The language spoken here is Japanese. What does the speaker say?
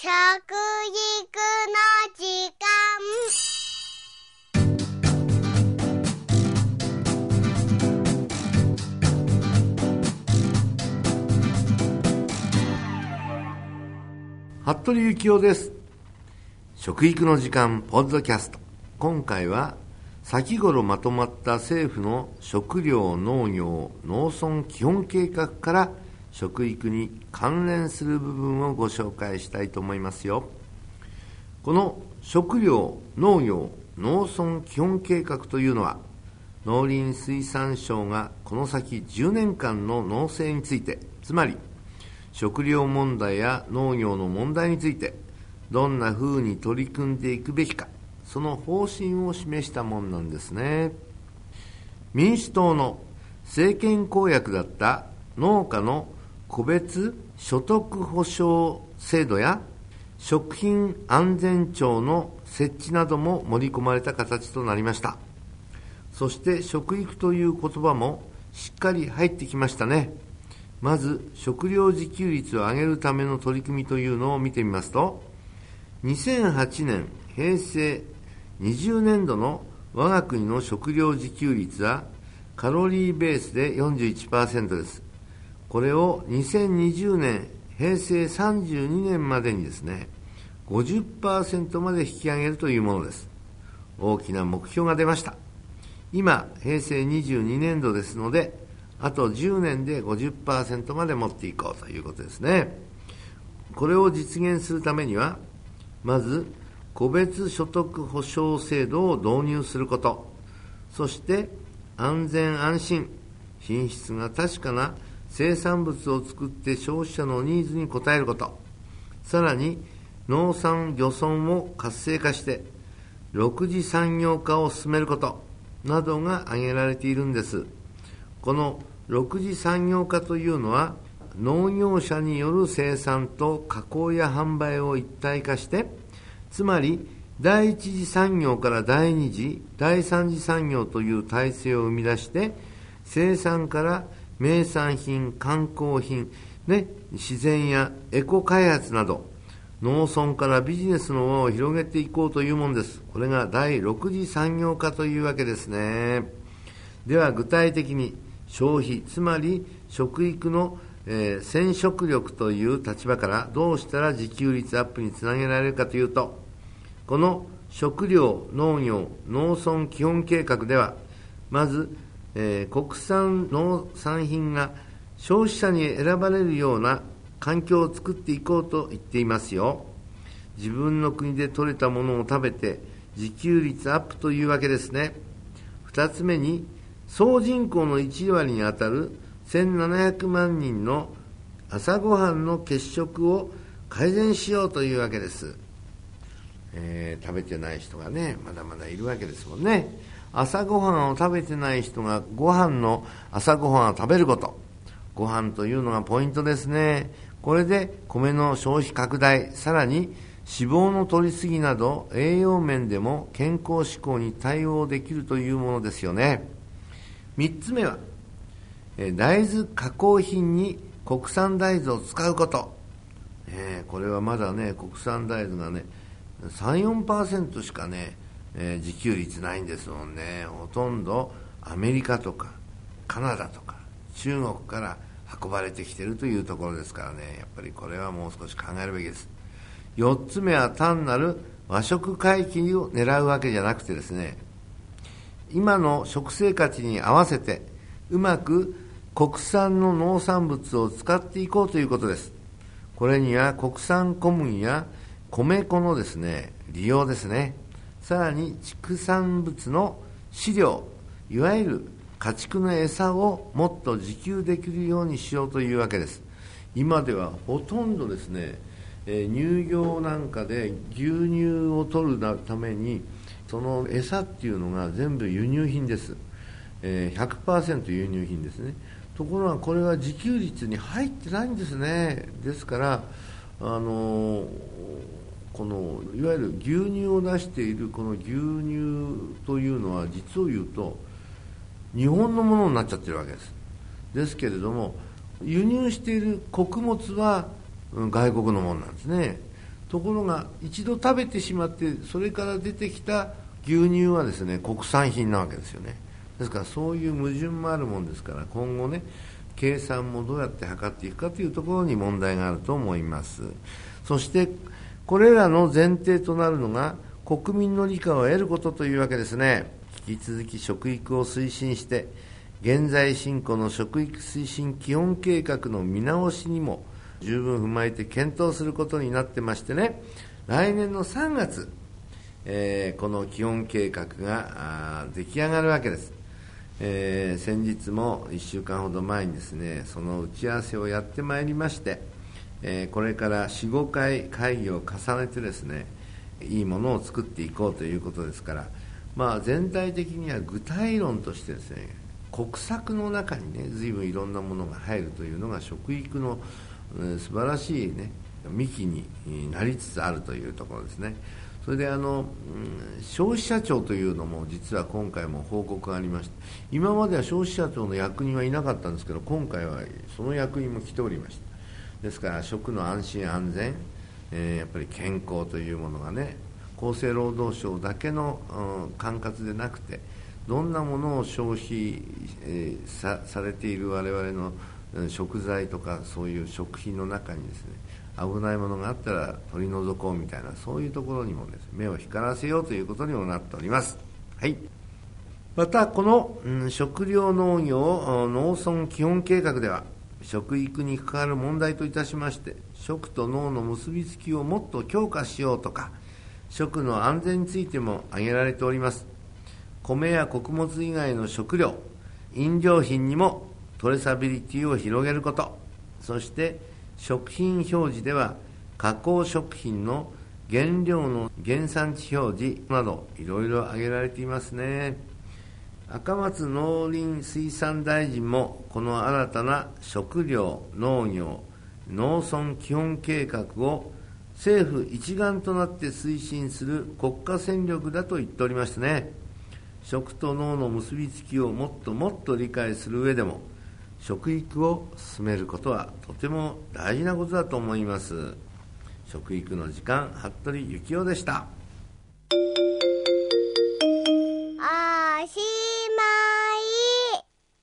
食育の時間。服部幸男です。食育の時間ポッドキャスト。今回は先頃まとまった政府の食料農業農村基本計画から食育に関連する部分をご紹介したいと思いますよ。この食料農業農村基本計画というのは農林水産省がこの先10年間の農政についてつまり食料問題や農業の問題についてどんな風に取り組んでいくべきかその方針を示したもんなんですね。民主党の政権公約だった農家の個別所得保障制度や食品安全庁の設置なども盛り込まれた形となりましたそして食育という言葉もしっかり入ってきましたねまず食料自給率を上げるための取り組みというのを見てみますと2008年平成20年度の我が国の食料自給率はカロリーベースで41%です。これを2020年、平成32年までにですね、50%まで引き上げるというものです。大きな目標が出ました。今、平成22年度ですので、あと10年で50%まで持っていこうということですね。これを実現するためには、まず、個別所得保障制度を導入すること、そして安全安心、品質が確かな生産物を作って消費者のニーズに応えること、さらに農産漁村を活性化して、6次産業化を進めることなどが挙げられているんです。この6次産業化というのは、農業者による生産と加工や販売を一体化して、つまり第一次産業から第二次、第三次産業という体制を生み出して、生産から名産品、観光品、ね、自然やエコ開発など、農村からビジネスの輪を広げていこうというものです。これが第6次産業化というわけですね。では具体的に消費、つまり食育の、えー、染色力という立場からどうしたら自給率アップにつなげられるかというと、この食料、農業、農村基本計画では、まず、えー、国産農産品が消費者に選ばれるような環境を作っていこうと言っていますよ。自分の国で採れたものを食べて自給率アップというわけですね。二つ目に、総人口の1割にあたる1700万人の朝ごはんの欠食を改善しようというわけです。えー、食べてない人がねまだまだいるわけですもんね朝ごはんを食べてない人がご飯の朝ごはんを食べること。ご飯というのがポイントですね。これで米の消費拡大さらに脂肪の摂りすぎなど栄養面でも健康志向に対応できるというものですよね。3つ目は大豆加工品に国産大豆を使うこと、えー、これはまだね国産大豆がね34%しかね、えー、自給率ないんですもんね。ほとんどアメリカとかカナダとか中国から運ばれてきてるというところですからね。やっぱりこれはもう少し考えるべきです。4つ目は単なる和食回帰を狙うわけじゃなくてですね今の食生活に合わせてうまく国産の農産物を使っていこうということです。これには国産小麦や米粉のですね、利用ですね。さらに畜産物の飼料、いわゆる家畜の餌をもっと自給できるようにしようというわけです。今ではほとんどですね、えー、乳業なんかで牛乳を取るためにその餌っていうのが全部輸入品です、えー、100%輸入品ですね。ところがこれは自給率に入ってないんですね。ですからあのーこのいわゆる牛乳を出しているこの牛乳というのは実を言うと日本のものになっちゃってるわけです。ですけれども輸入している穀物は外国のものなんですね。ところが一度食べてしまってそれから出てきた牛乳はですね国産品なわけですよね。ですからそういう矛盾もあるもんですから今後ね計算もどうやって測っていくかというところに問題があると思います。そしてこれらの前提となるのが国民の理解を得ることというわけですね。引き続き食育を推進して現在進行の食育推進基本計画の見直しにも十分踏まえて検討することになってましてね。来年の3月、えー、この基本計画が出来上がるわけです。えー、先日も1週間ほど前にですねその打ち合わせをやってまいりまして、え、これから45回会議を重ねてですねいいものを作っていこうということですから、まあ、全体的には具体論としてですね国策の中にね随分いろんなものが入るというのが食育の、えー、素晴らしいね幹になりつつあるというところですね。それであの、消費者庁というのも実は今回も報告がありまして今までは消費者庁の役人はいなかったんですけど今回はその役員も来ておりましたですから食の安心安全、えー、やっぱり健康というものがね厚生労働省だけの、うん、管轄でなくてどんなものを消費、えー、さされている我々の食材とかそういう食品の中にですね危ないものがあったら取り除こうみたいなそういうところにもです、ね、目を光らせようということにもなっております。はいまたこの、うん、食料農業農村基本計画では食育に関わる問題といたしまして食と農の結びつきをもっと強化しようとか食の安全についても挙げられております。米や穀物以外の食料飲料品にもトレサビリティを広げること。そして食品表示では加工食品の原料の原産地表示などいろいろ挙げられていますね。赤松農林水産大臣もこの新たな食料農業農村基本計画を政府一丸となって推進する国家戦力だと言っておりましてね。食と農の結びつきをもっともっと理解する上でも食育を進めることはとても大事なことだと思います。食育の時間服部幸男でした。あし